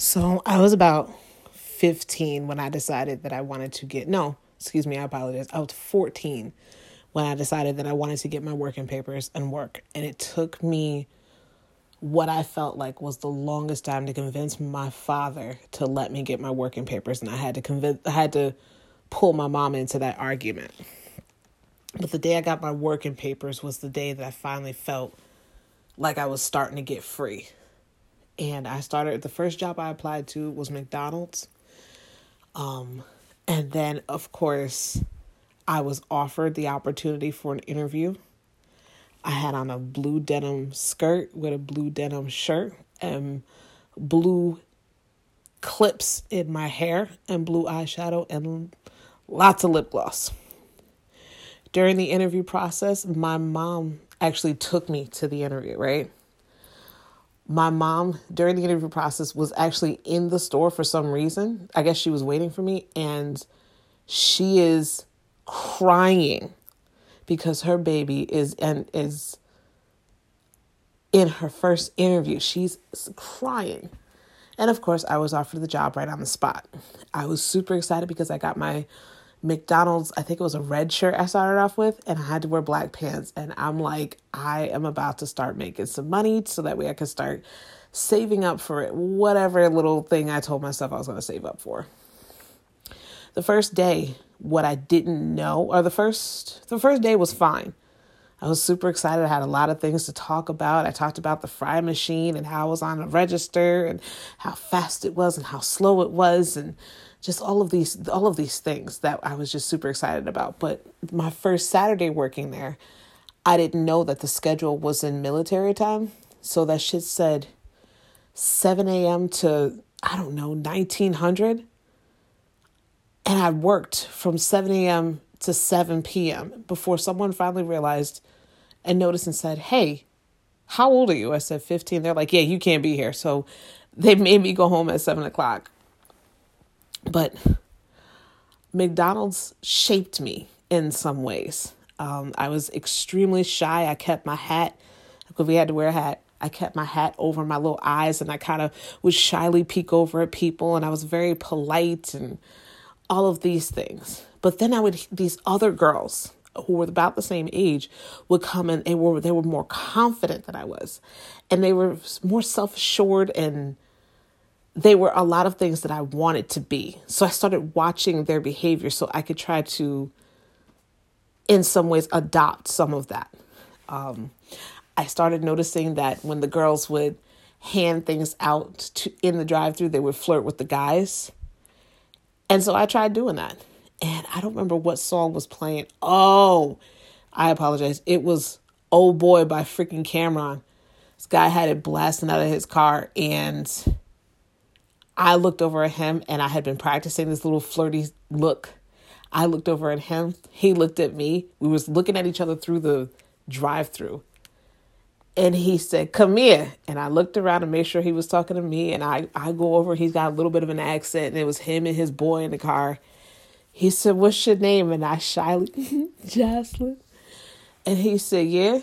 So I was about 15 when I decided that I wanted to get, no, excuse me, I apologize. I was 14 when I decided that I wanted to get my working papers and work. And it took me what I felt like was the longest time to convince my father to let me get my working papers. And I had to convince, I had to pull my mom into that argument. But the day I got my working papers was the day that I finally felt like I was starting to get free and I started the first job I applied to was McDonald's. Um, and then of course, I was offered the opportunity for an interview. I had on a blue denim skirt with a blue denim shirt and blue clips in my hair and blue eyeshadow and lots of lip gloss. During the interview process, my mom actually took me to the interview, right? My mom during the interview process was actually in the store for some reason. I guess she was waiting for me and she is crying because her baby is and is in her first interview. She's crying. And of course, I was offered the job right on the spot. I was super excited because I got my McDonald's, I think it was a red shirt I started off with, and I had to wear black pants. And I'm like, I am about to start making some money so that way I can start saving up for it, whatever little thing I told myself I was going to save up for. The first day, what I didn't know, or the first, the first day was fine. I was super excited. I had a lot of things to talk about. I talked about the fry machine and how I was on the register and how fast it was and how slow it was and just all of these all of these things that I was just super excited about. But my first Saturday working there, I didn't know that the schedule was in military time. So that shit said 7 a.m. to I don't know, 1900. And I worked from 7 a.m. to 7 p.m. before someone finally realized and noticed and said, Hey, how old are you? I said 15. They're like, Yeah, you can't be here. So they made me go home at 7 o'clock. But McDonald's shaped me in some ways. Um, I was extremely shy. I kept my hat because we had to wear a hat. I kept my hat over my little eyes and I kind of would shyly peek over at people and I was very polite and all of these things. But then I would these other girls who were about the same age would come and they were they were more confident than I was. And they were more self-assured and they were a lot of things that I wanted to be. So I started watching their behavior so I could try to, in some ways, adopt some of that. Um, I started noticing that when the girls would hand things out to, in the drive through, they would flirt with the guys. And so I tried doing that. And I don't remember what song was playing. Oh, I apologize. It was Oh Boy by freaking Cam'ron. This guy had it blasting out of his car and I looked over at him and I had been practicing this little flirty look. I looked over at him. He looked at me. We was looking at each other through the drive-through. And he said, "Come here." And I looked around to make sure he was talking to me. And I, I go over. He's got a little bit of an accent, and it was him and his boy in the car. He said, "What's your name?" And I shyly, Jocelyn. And he said, "Yeah."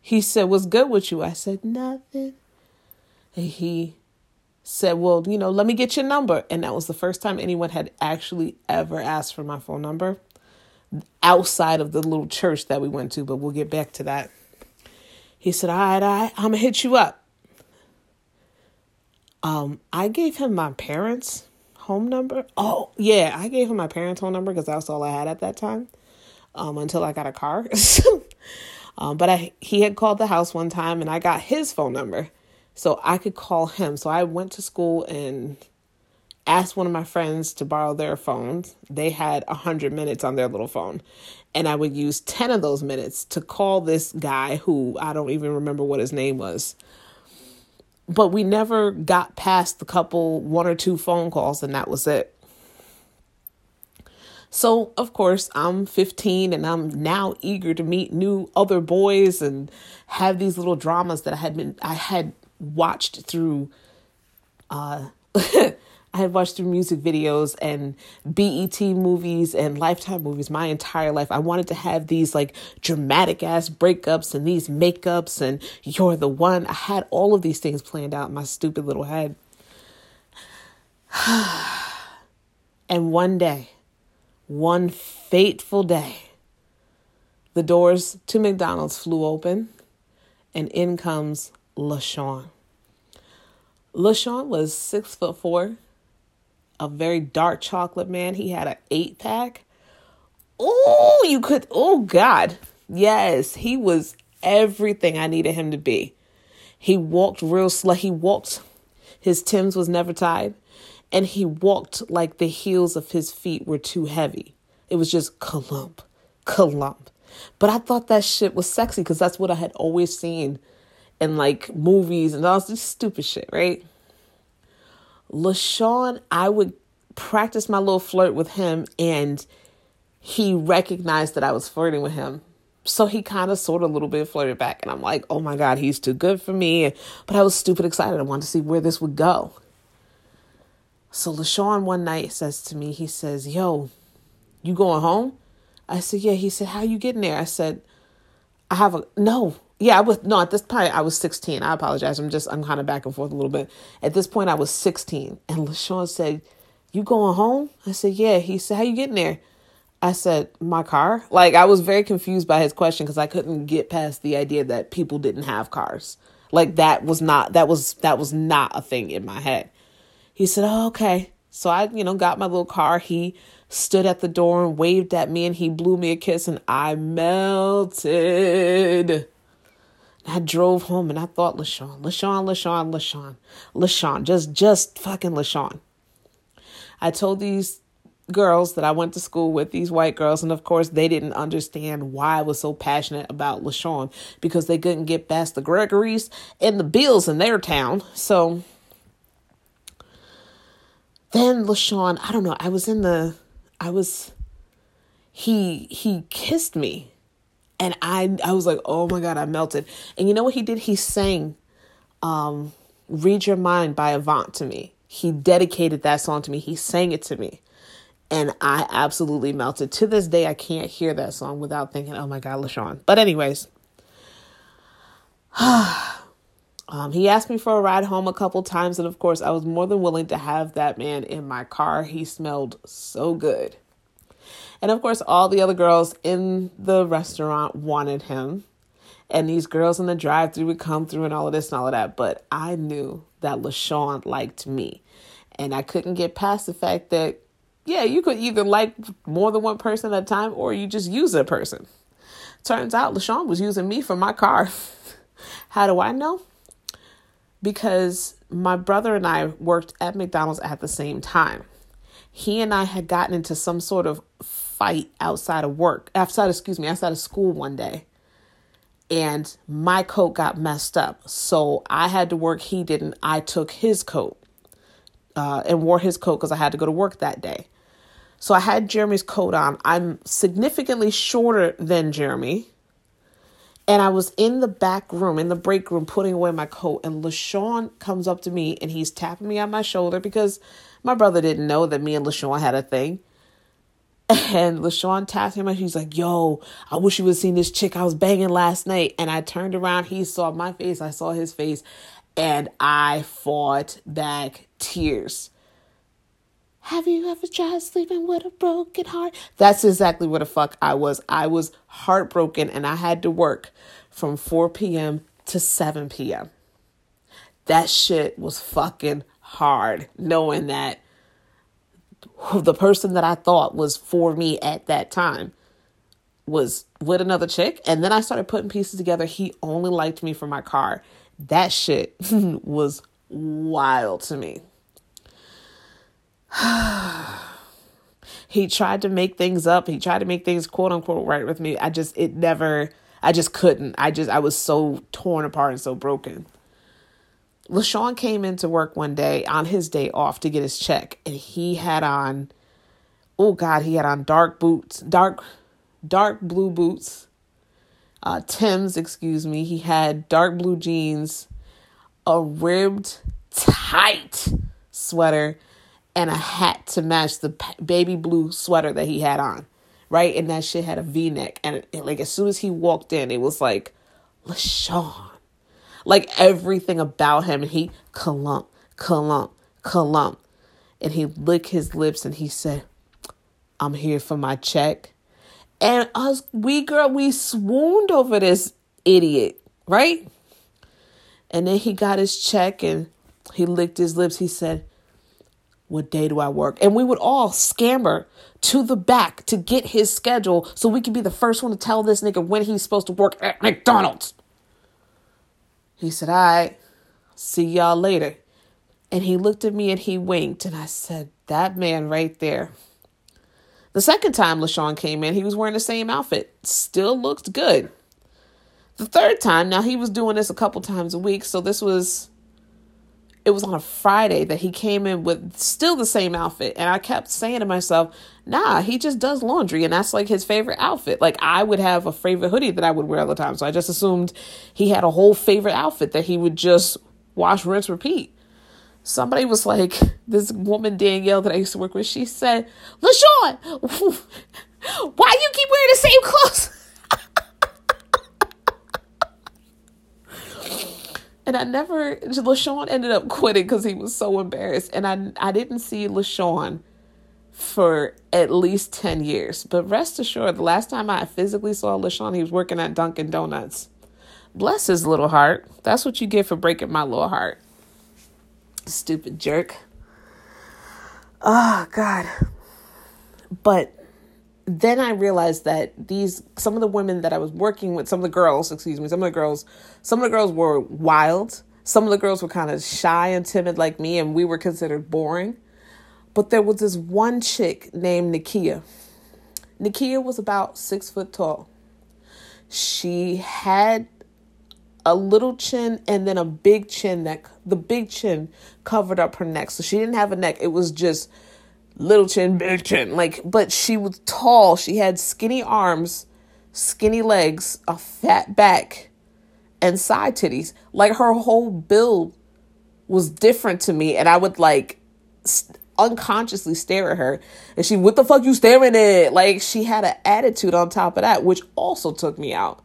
He said, "What's good with you?" I said, "Nothing." And he said, Well, you know, let me get your number. And that was the first time anyone had actually ever asked for my phone number outside of the little church that we went to, but we'll get back to that. He said, All right, all right, I'm gonna hit you up. Um, I gave him my parents' home number. Oh, yeah, I gave him my parents' home number because that's all I had at that time. Um, until I got a car. um, but I he had called the house one time and I got his phone number so I could call him. So I went to school and asked one of my friends to borrow their phones. They had 100 minutes on their little phone. And I would use 10 of those minutes to call this guy who I don't even remember what his name was. But we never got past the couple, one or two phone calls, and that was it. So, of course, I'm 15 and I'm now eager to meet new other boys and have these little dramas that I had been I had watched through uh I had watched through music videos and BET movies and Lifetime movies my entire life. I wanted to have these like dramatic ass breakups and these makeups and you're the one. I had all of these things planned out in my stupid little head. and one day, one fateful day, the doors to McDonald's flew open and in comes LaShawn. LaShawn was six foot four, a very dark chocolate man. He had an eight pack. Oh, you could, oh God. Yes, he was everything I needed him to be. He walked real slow. He walked, his Tim's was never tied, and he walked like the heels of his feet were too heavy. It was just clump, clump. But I thought that shit was sexy because that's what I had always seen in like movies and all this stupid shit, right? LaShawn, I would practice my little flirt with him and he recognized that I was flirting with him. So he kind of sort of a little bit flirted back. And I'm like, oh my God, he's too good for me. But I was stupid excited. I wanted to see where this would go. So LaShawn one night says to me, he says, Yo, you going home? I said, Yeah. He said, How you getting there? I said, I have a no. Yeah, I was no, at this point I was 16. I apologize. I'm just I'm kind of back and forth a little bit. At this point I was 16. And LaShawn said, You going home? I said, Yeah. He said, How you getting there? I said, My car? Like I was very confused by his question because I couldn't get past the idea that people didn't have cars. Like that was not that was that was not a thing in my head. He said, Oh, okay. So I, you know, got my little car. He stood at the door and waved at me and he blew me a kiss and I melted. I drove home and I thought LaShawn, LaShawn, LaShawn, LaShawn, LaShawn, just just fucking LaShawn. I told these girls that I went to school with, these white girls, and of course they didn't understand why I was so passionate about LaShawn because they couldn't get past the Gregories and the Bills in their town. So then LaShawn, I don't know, I was in the I was he he kissed me and I I was like, "Oh my god, I melted." And you know what he did? He sang um Read Your Mind by Avant to me. He dedicated that song to me. He sang it to me. And I absolutely melted. To this day, I can't hear that song without thinking, oh my God, LaShawn. But, anyways, Um, he asked me for a ride home a couple times, and of course, I was more than willing to have that man in my car. He smelled so good. And of course, all the other girls in the restaurant wanted him. And these girls in the drive through would come through and all of this and all of that. But I knew that LaShawn liked me. And I couldn't get past the fact that, yeah, you could either like more than one person at a time or you just use a person. Turns out LaShawn was using me for my car. How do I know? because my brother and I worked at McDonald's at the same time. He and I had gotten into some sort of fight outside of work, outside, excuse me, outside of school one day. And my coat got messed up. So I had to work, he didn't. I took his coat uh, and wore his coat because I had to go to work that day. So I had Jeremy's coat on. I'm significantly shorter than Jeremy. And I was in the back room, in the break room, putting away my coat. And LaShawn comes up to me and he's tapping me on my shoulder because my brother didn't know that me and LaShawn had a thing. And LaShawn tapped him and he's like, Yo, I wish you would have seen this chick I was banging last night. And I turned around, he saw my face, I saw his face, and I fought back tears. Have you ever tried sleeping with a broken heart? That's exactly what the fuck I was. I was heartbroken and I had to work from 4 p.m. to 7 p.m. That shit was fucking hard knowing that the person that I thought was for me at that time was with another chick. And then I started putting pieces together. He only liked me for my car. That shit was wild to me. he tried to make things up. He tried to make things quote unquote right with me. I just, it never, I just couldn't. I just, I was so torn apart and so broken. LaShawn came into work one day on his day off to get his check, and he had on, oh God, he had on dark boots, dark, dark blue boots, uh, Tim's, excuse me. He had dark blue jeans, a ribbed, tight sweater, and a hat to match the baby blue sweater that he had on, right? And that shit had a V neck. And it, like as soon as he walked in, it was like, LaShawn. Like everything about him, And he clump, clump, clump. and he licked his lips and he said, I'm here for my check. And us, we girl, we swooned over this idiot, right? And then he got his check and he licked his lips. He said, What day do I work? And we would all scamper to the back to get his schedule so we could be the first one to tell this nigga when he's supposed to work at McDonald's. He said, All right, see y'all later. And he looked at me and he winked. And I said, That man right there. The second time LaShawn came in, he was wearing the same outfit. Still looked good. The third time, now he was doing this a couple times a week. So this was, it was on a Friday that he came in with still the same outfit. And I kept saying to myself, nah, he just does laundry. And that's like his favorite outfit. Like I would have a favorite hoodie that I would wear all the time. So I just assumed he had a whole favorite outfit that he would just wash, rinse, repeat somebody was like, this woman Danielle that I used to work with, she said, LaShawn, why you keep wearing the same clothes? And I never, LaShawn ended up quitting because he was so embarrassed. And I, I didn't see LaShawn for at least 10 years. But rest assured, the last time I physically saw LaShawn, he was working at Dunkin' Donuts. Bless his little heart. That's what you get for breaking my little heart. Stupid jerk. Oh, God. But then I realized that these, some of the women that I was working with, some of the girls, excuse me, some of the girls, some of the girls were wild. Some of the girls were kind of shy and timid like me, and we were considered boring. But there was this one chick named Nikia. Nikia was about six foot tall. She had a little chin and then a big chin that the big chin covered up her neck. So she didn't have a neck. It was just little chin, big chin. Like, but she was tall. She had skinny arms, skinny legs, a fat back, and side titties. Like her whole build was different to me. And I would like unconsciously stare at her. And she, what the fuck you staring at? Like she had an attitude on top of that, which also took me out.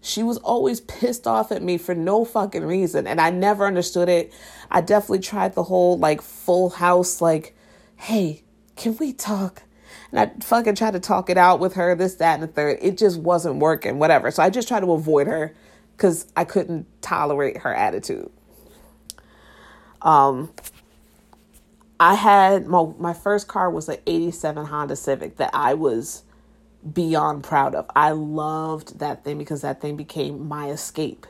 She was always pissed off at me for no fucking reason. And I never understood it. I definitely tried the whole like full house, like, hey, can we talk? And I fucking tried to talk it out with her, this, that, and the third. It just wasn't working, whatever. So I just tried to avoid her because I couldn't tolerate her attitude. Um, I had my my first car was an 87 Honda Civic that I was beyond proud of. I loved that thing because that thing became my escape.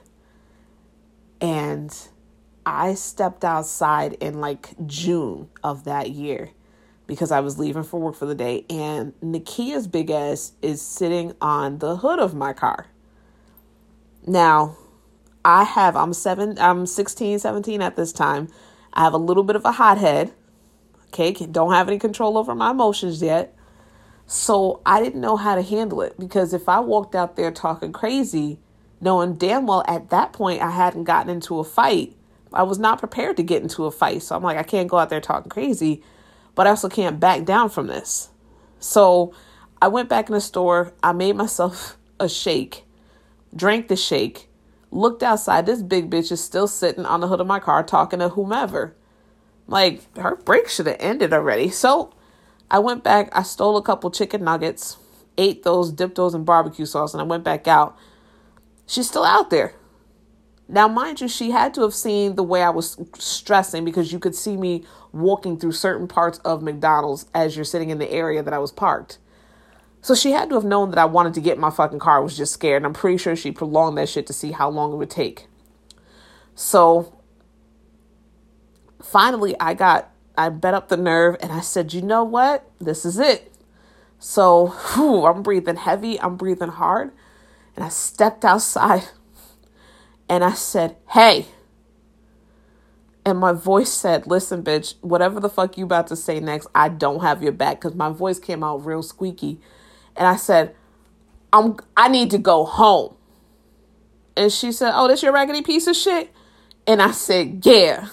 And I stepped outside in like June of that year because I was leaving for work for the day. And Nikia's big ass is sitting on the hood of my car. Now, I have, I'm seven, I'm 16, 17 at this time. I have a little bit of a hothead. Okay, don't have any control over my emotions yet. So I didn't know how to handle it because if I walked out there talking crazy, knowing damn well at that point I hadn't gotten into a fight, I was not prepared to get into a fight. So I'm like, I can't go out there talking crazy, but I also can't back down from this. So I went back in the store. I made myself a shake, drank the shake, looked outside. This big bitch is still sitting on the hood of my car talking to whomever. Like, her break should have ended already. So I went back, I stole a couple chicken nuggets, ate those, dipped those in barbecue sauce, and I went back out. She's still out there. Now, mind you, she had to have seen the way I was stressing because you could see me walking through certain parts of McDonald's as you're sitting in the area that I was parked. So she had to have known that I wanted to get my fucking car. I was just scared. And I'm pretty sure she prolonged that shit to see how long it would take. So finally, I got I bet up the nerve and I said, you know what? This is it. So whew, I'm breathing heavy, I'm breathing hard. And I stepped outside and I said, hey. And my voice said, listen, bitch, whatever the fuck you about to say next, I don't have your back. Because my voice came out real squeaky. And I said, I'm I need to go home. And she said, Oh, this your raggedy piece of shit? And I said, Yeah.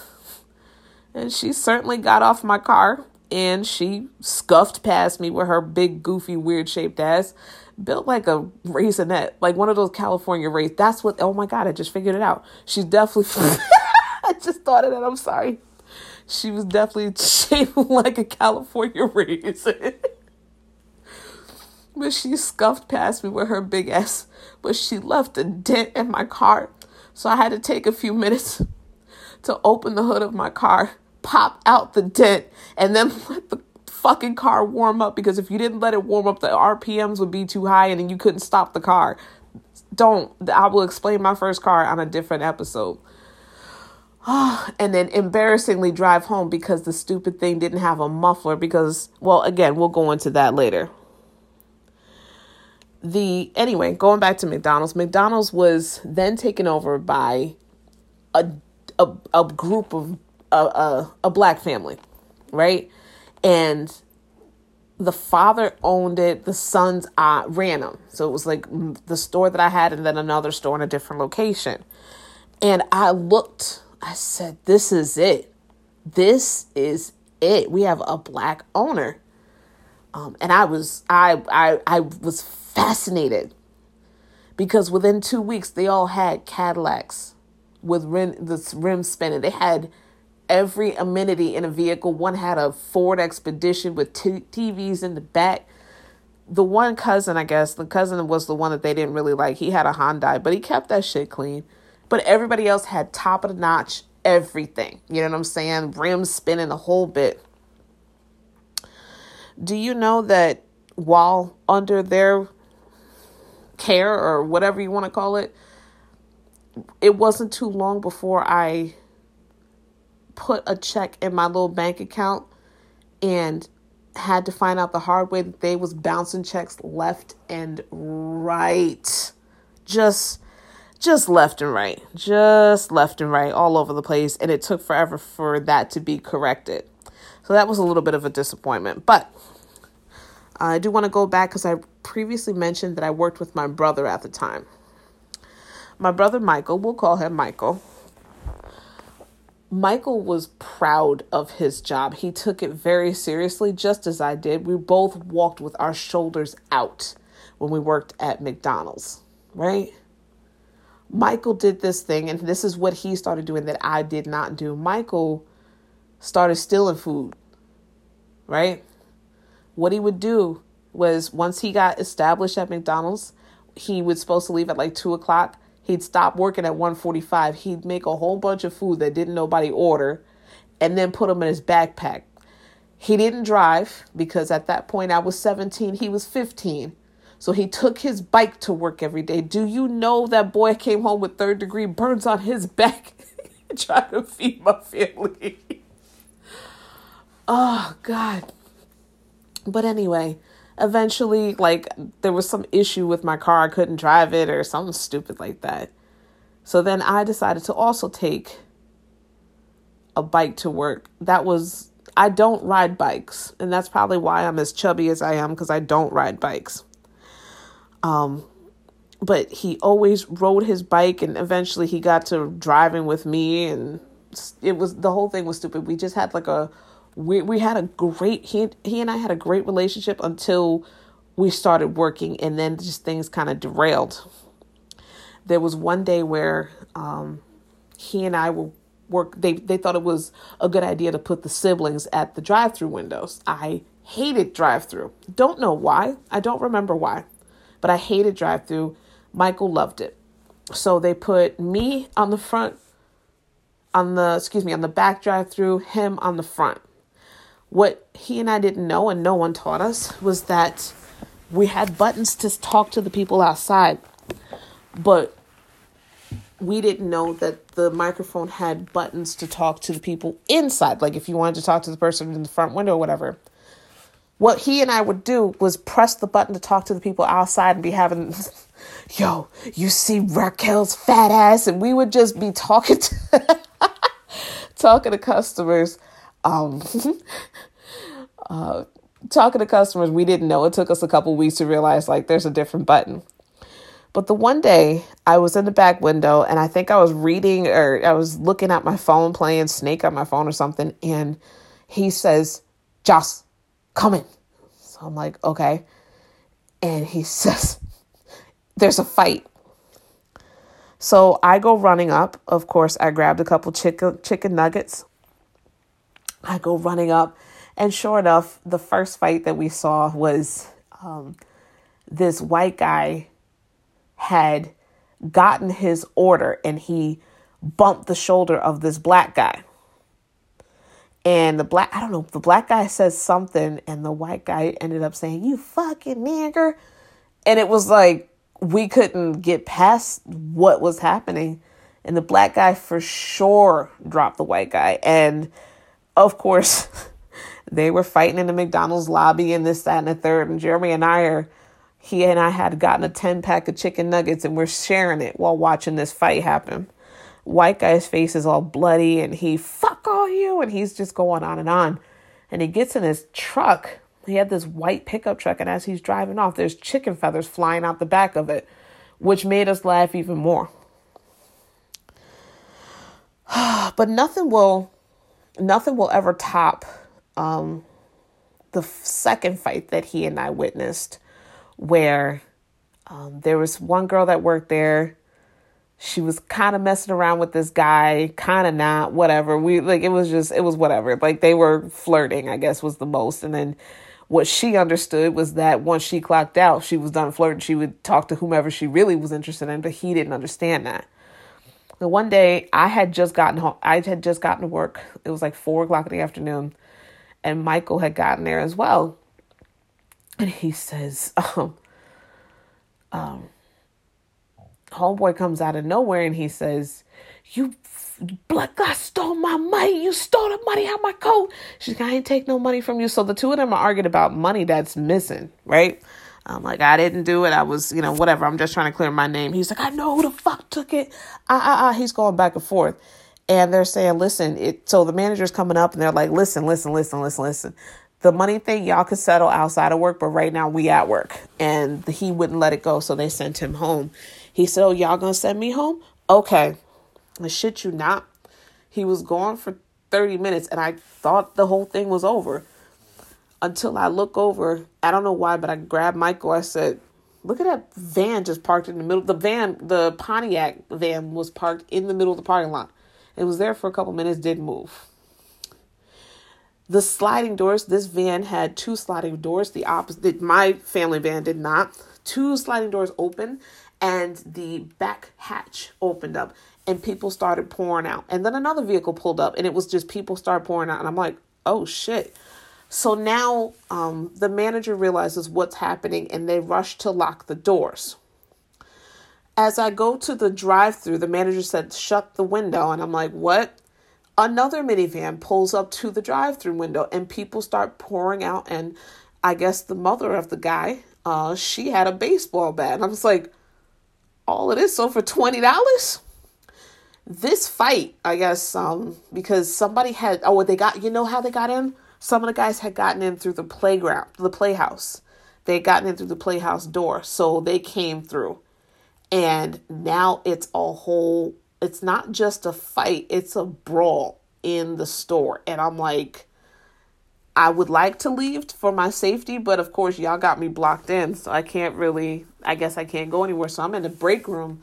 And she certainly got off my car and she scuffed past me with her big, goofy, weird shaped ass, built like a raisinette, like one of those California raisins. That's what, oh my God, I just figured it out. She's definitely, I just thought of that. I'm sorry. she was definitely shaped like a California raisin. but she scuffed past me with her big ass, but she left a dent in my car. So I had to take a few minutes to open the hood of my car, pop out the dent, and then let the fucking car warm up because if you didn't let it warm up, the RPMs would be too high and then you couldn't stop the car. Don't. I will explain my first car on a different episode. and then embarrassingly drive home because the stupid thing didn't have a muffler because well again we'll go into that later. The anyway going back to mcdonald's mcdonald's was then taken over by a a, a group of a, a, a black family right? And the father owned it the sons uh, ran them so it was like the store that i had and then another store in a different location. And i looked I said, this is it. This is it. We have a black owner. Um, and I was I, I I was fascinated because within two weeks they all had Cadillacs with rim the rim spinning. They had every amenity in a vehicle. One had a Ford Expedition with t- TVs in the back. The one cousin, I guess, the cousin was the one that they didn't really like. He had a Hyundai, but he kept that shit clean. But everybody else had top of the notch everything. You know what I'm saying? Rims spinning a whole bit. Do you know that while under their care or whatever you want to call it, it wasn't too long before I put a check in my little bank account and had to find out the hard way that they was bouncing checks left and right. Just just left and right, just left and right, all over the place. And it took forever for that to be corrected. So that was a little bit of a disappointment. But I do want to go back because I previously mentioned that I worked with my brother at the time. My brother Michael, we'll call him Michael. Michael was proud of his job. He took it very seriously, just as I did. We both walked with our shoulders out when we worked at McDonald's, right? Michael did this thing, and this is what he started doing that I did not do. Michael started stealing food, right? What he would do was once he got established at McDonald's, he was supposed to leave at like two o'clock. He'd stop working at 145. He'd make a whole bunch of food that didn't nobody order and then put them in his backpack. He didn't drive because at that point I was 17, he was 15. So he took his bike to work every day. Do you know that boy came home with third degree burns on his back trying to feed my family? oh, God. But anyway, eventually, like, there was some issue with my car. I couldn't drive it or something stupid like that. So then I decided to also take a bike to work. That was, I don't ride bikes. And that's probably why I'm as chubby as I am because I don't ride bikes. Um, but he always rode his bike and eventually he got to driving with me and it was the whole thing was stupid. We just had like a we we had a great he he and I had a great relationship until we started working and then just things kind of derailed. There was one day where um, he and I were work they they thought it was a good idea to put the siblings at the drive-through windows. I hated drive-through. Don't know why. I don't remember why but I hated drive through. Michael loved it. So they put me on the front, on the, excuse me, on the back drive through, him on the front. What he and I didn't know, and no one taught us, was that we had buttons to talk to the people outside, but we didn't know that the microphone had buttons to talk to the people inside. Like if you wanted to talk to the person in the front window or whatever what he and I would do was press the button to talk to the people outside and be having, yo, you see Raquel's fat ass, and we would just be talking to talking to customers, um, uh, talking to customers we didn't know. It took us a couple weeks to realize like there's a different button. But the one day I was in the back window and I think I was reading or I was looking at my phone playing Snake on my phone or something, and he says, Joss, coming. So I'm like, okay. And he says, there's a fight. So I go running up. Of course, I grabbed a couple chicken chicken nuggets. I go running up, and sure enough, the first fight that we saw was um, this white guy had gotten his order and he bumped the shoulder of this black guy. And the black, I don't know, the black guy says something, and the white guy ended up saying, You fucking nigger. And it was like, we couldn't get past what was happening. And the black guy for sure dropped the white guy. And of course, they were fighting in the McDonald's lobby and this, that, and the third. And Jeremy and I are, he and I had gotten a 10 pack of chicken nuggets and we're sharing it while watching this fight happen. White guy's face is all bloody and he, fuck all you. And he's just going on and on. And he gets in his truck. He had this white pickup truck. And as he's driving off, there's chicken feathers flying out the back of it, which made us laugh even more. but nothing will nothing will ever top um, the second fight that he and I witnessed, where um, there was one girl that worked there. She was kind of messing around with this guy, kind of not, whatever. We like it was just it was whatever. Like they were flirting, I guess was the most. And then what she understood was that once she clocked out, she was done flirting. She would talk to whomever she really was interested in, but he didn't understand that. The one day I had just gotten home, I had just gotten to work. It was like four o'clock in the afternoon, and Michael had gotten there as well. And he says, um, um, homeboy comes out of nowhere and he says, "You black guy stole my money. You stole the money out my coat." She's like, "I ain't take no money from you." So the two of them are arguing about money that's missing, right? I'm like, I didn't do it. I was, you know, whatever. I'm just trying to clear my name. He's like, I know who the fuck took it. Ah, ah, ah. He's going back and forth. And they're saying, listen, it, so the manager's coming up and they're like, listen, listen, listen, listen, listen. The money thing, y'all can settle outside of work, but right now we at work. And he wouldn't let it go. So they sent him home. He said, oh, y'all gonna send me home? Okay. I shit you not. He was gone for 30 minutes and I thought the whole thing was over until I look over. I don't know why, but I grabbed Michael. I said, Look at that van just parked in the middle. The van, the Pontiac van was parked in the middle of the parking lot. It was there for a couple minutes, didn't move. The sliding doors, this van had two sliding doors. The opposite, my family van did not. Two sliding doors open, and the back hatch opened up, and people started pouring out. And then another vehicle pulled up, and it was just people started pouring out. And I'm like, oh shit. So now um, the manager realizes what's happening and they rush to lock the doors. As I go to the drive through, the manager said, shut the window. And I'm like, what? Another minivan pulls up to the drive through window and people start pouring out. And I guess the mother of the guy, uh, she had a baseball bat. And I was like, all of this, so for $20? This fight, I guess, um, because somebody had, oh, they got, you know how they got in? Some of the guys had gotten in through the playground, the playhouse. They had gotten in through the playhouse door, so they came through. And now it's a whole, it's not just a fight, it's a brawl in the store. And I'm like, I would like to leave for my safety, but of course, y'all got me blocked in, so I can't really, I guess I can't go anywhere. So I'm in the break room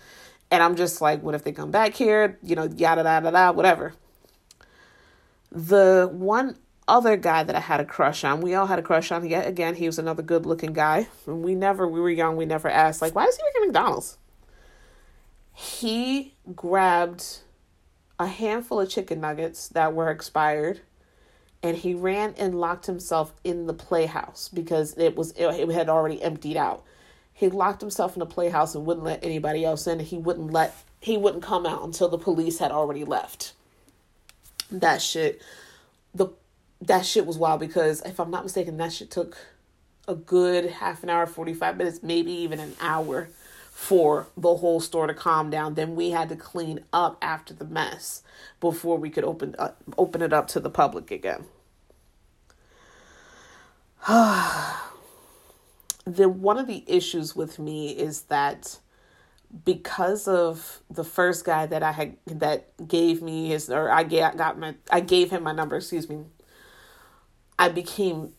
and I'm just like, what if they come back here? You know, yada, yada, yada, whatever. The one other guy that I had a crush on. We all had a crush on. Yet again, he was another good looking guy. And we never, we were young, we never asked, like, why does he work at McDonald's? He grabbed a handful of chicken nuggets that were expired and he ran and locked himself in the playhouse because it was it had already emptied out. He locked himself in the playhouse and wouldn't let anybody else in. He wouldn't let he wouldn't come out until the police had already left. That shit the that shit was wild because if I'm not mistaken, that shit took a good half an hour, 45 minutes, maybe even an hour for the whole store to calm down. Then we had to clean up after the mess before we could open uh, open it up to the public again. the one of the issues with me is that because of the first guy that I had that gave me his or I got my I gave him my number, excuse me, I became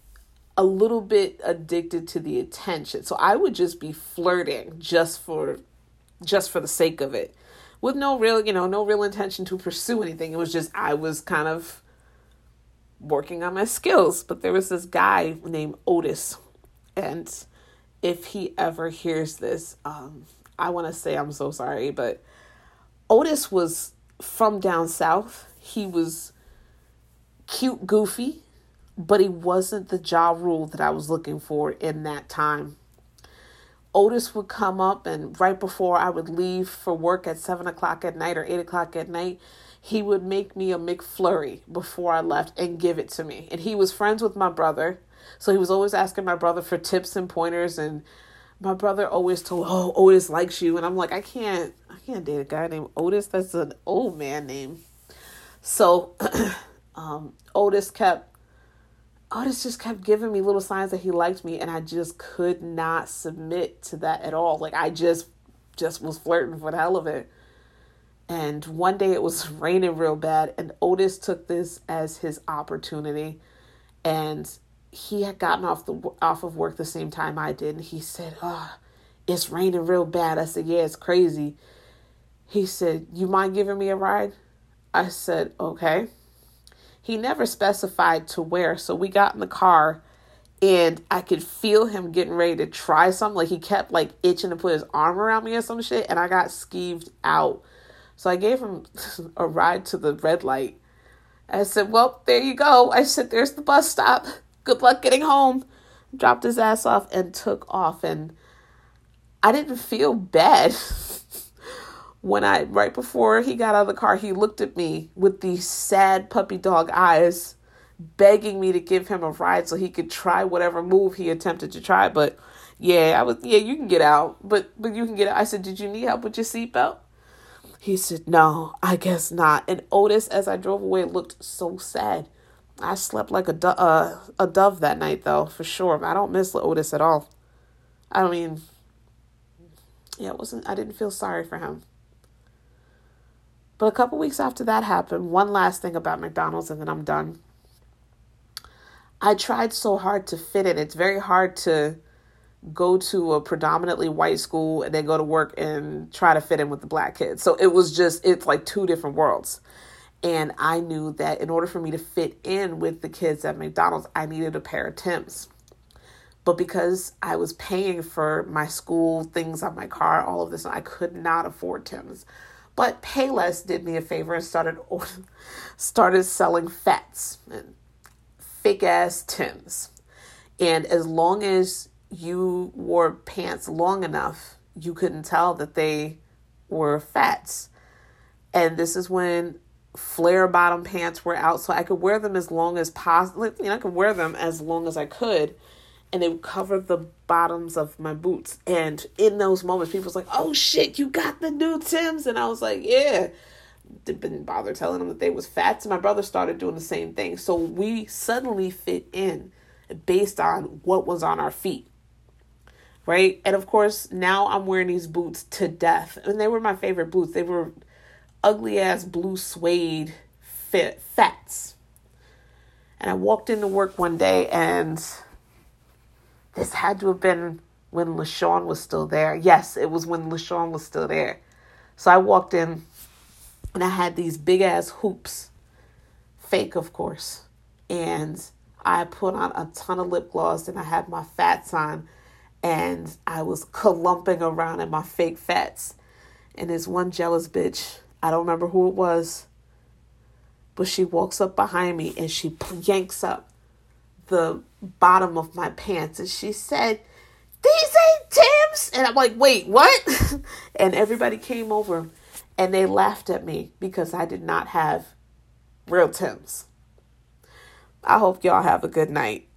a little bit addicted to the attention. So I would just be flirting just for just for the sake of it. With no real, you know, no real intention to pursue anything. It was just I was kind of working on my skills. But there was this guy named Otis, and if he ever hears this, um, I want to say I'm so sorry, but Otis was from down south. He was cute, goofy, but he wasn't the Ja Rule that I was looking for in that time. Otis would come up, and right before I would leave for work at seven o'clock at night or eight o'clock at night, he would make me a McFlurry before I left and give it to me. And he was friends with my brother, so he was always asking my brother for tips and pointers. And my brother always told, "Oh, Otis likes you," and I'm like, I can't, I can't date a guy named Otis. That's an old man name. So, um, Otis kept Otis just kept giving me little signs that he liked me and I just could not submit to that at all. Like I just just was flirting for the hell of it. And one day it was raining real bad and Otis took this as his opportunity and he had gotten off the off of work the same time I did and he said, "Oh, it's raining real bad." I said, "Yeah, it's crazy." He said, "You mind giving me a ride?" I said, "Okay." He never specified to where. So we got in the car and I could feel him getting ready to try something. Like he kept like itching to put his arm around me or some shit, and I got skeeved out. So I gave him a ride to the red light. I said, Well, there you go. I said, There's the bus stop. Good luck getting home. Dropped his ass off and took off. And I didn't feel bad. when I right before he got out of the car, he looked at me with these sad puppy dog eyes, begging me to give him a ride so he could try whatever move he attempted to try. But yeah, I was yeah, you can get out, but but you can get out. I said, did you need help with your seatbelt? He said, no, I guess not. And Otis, as I drove away, looked so sad. I slept like a do- uh, a dove that night, though, for sure. I don't miss Otis at all. I mean, yeah, it wasn't. I didn't feel sorry for him. But a couple weeks after that happened, one last thing about McDonald's and then I'm done. I tried so hard to fit in. It's very hard to go to a predominantly white school and then go to work and try to fit in with the black kids. So it was just, it's like two different worlds. And I knew that in order for me to fit in with the kids at McDonald's, I needed a pair of Tim's. But because I was paying for my school, things on my car, all of this, I could not afford Tim's. But Payless did me a favor and started started selling fats and fake ass Tims. And as long as you wore pants long enough, you couldn't tell that they were fats. And this is when flare bottom pants were out, so I could wear them as long as possible. You know, I could wear them as long as I could and they would cover the bottoms of my boots. And in those moments, people was like, "Oh shit, you got the new Tims," and I was like, "Yeah." Didn't bother telling them that they was fat. So my brother started doing the same thing. So we suddenly fit in based on what was on our feet. Right? And of course, now I'm wearing these boots to death. And they were my favorite boots. They were ugly ass blue suede fit fats. And I walked into work one day and this had to have been when LaShawn was still there. Yes, it was when LaShawn was still there. So I walked in and I had these big ass hoops, fake, of course. And I put on a ton of lip gloss and I had my fats on and I was clumping around in my fake fats. And this one jealous bitch, I don't remember who it was, but she walks up behind me and she yanks up the bottom of my pants and she said, These ain't Tim's. And I'm like, Wait, what? and everybody came over and they laughed at me because I did not have real Tim's. I hope y'all have a good night.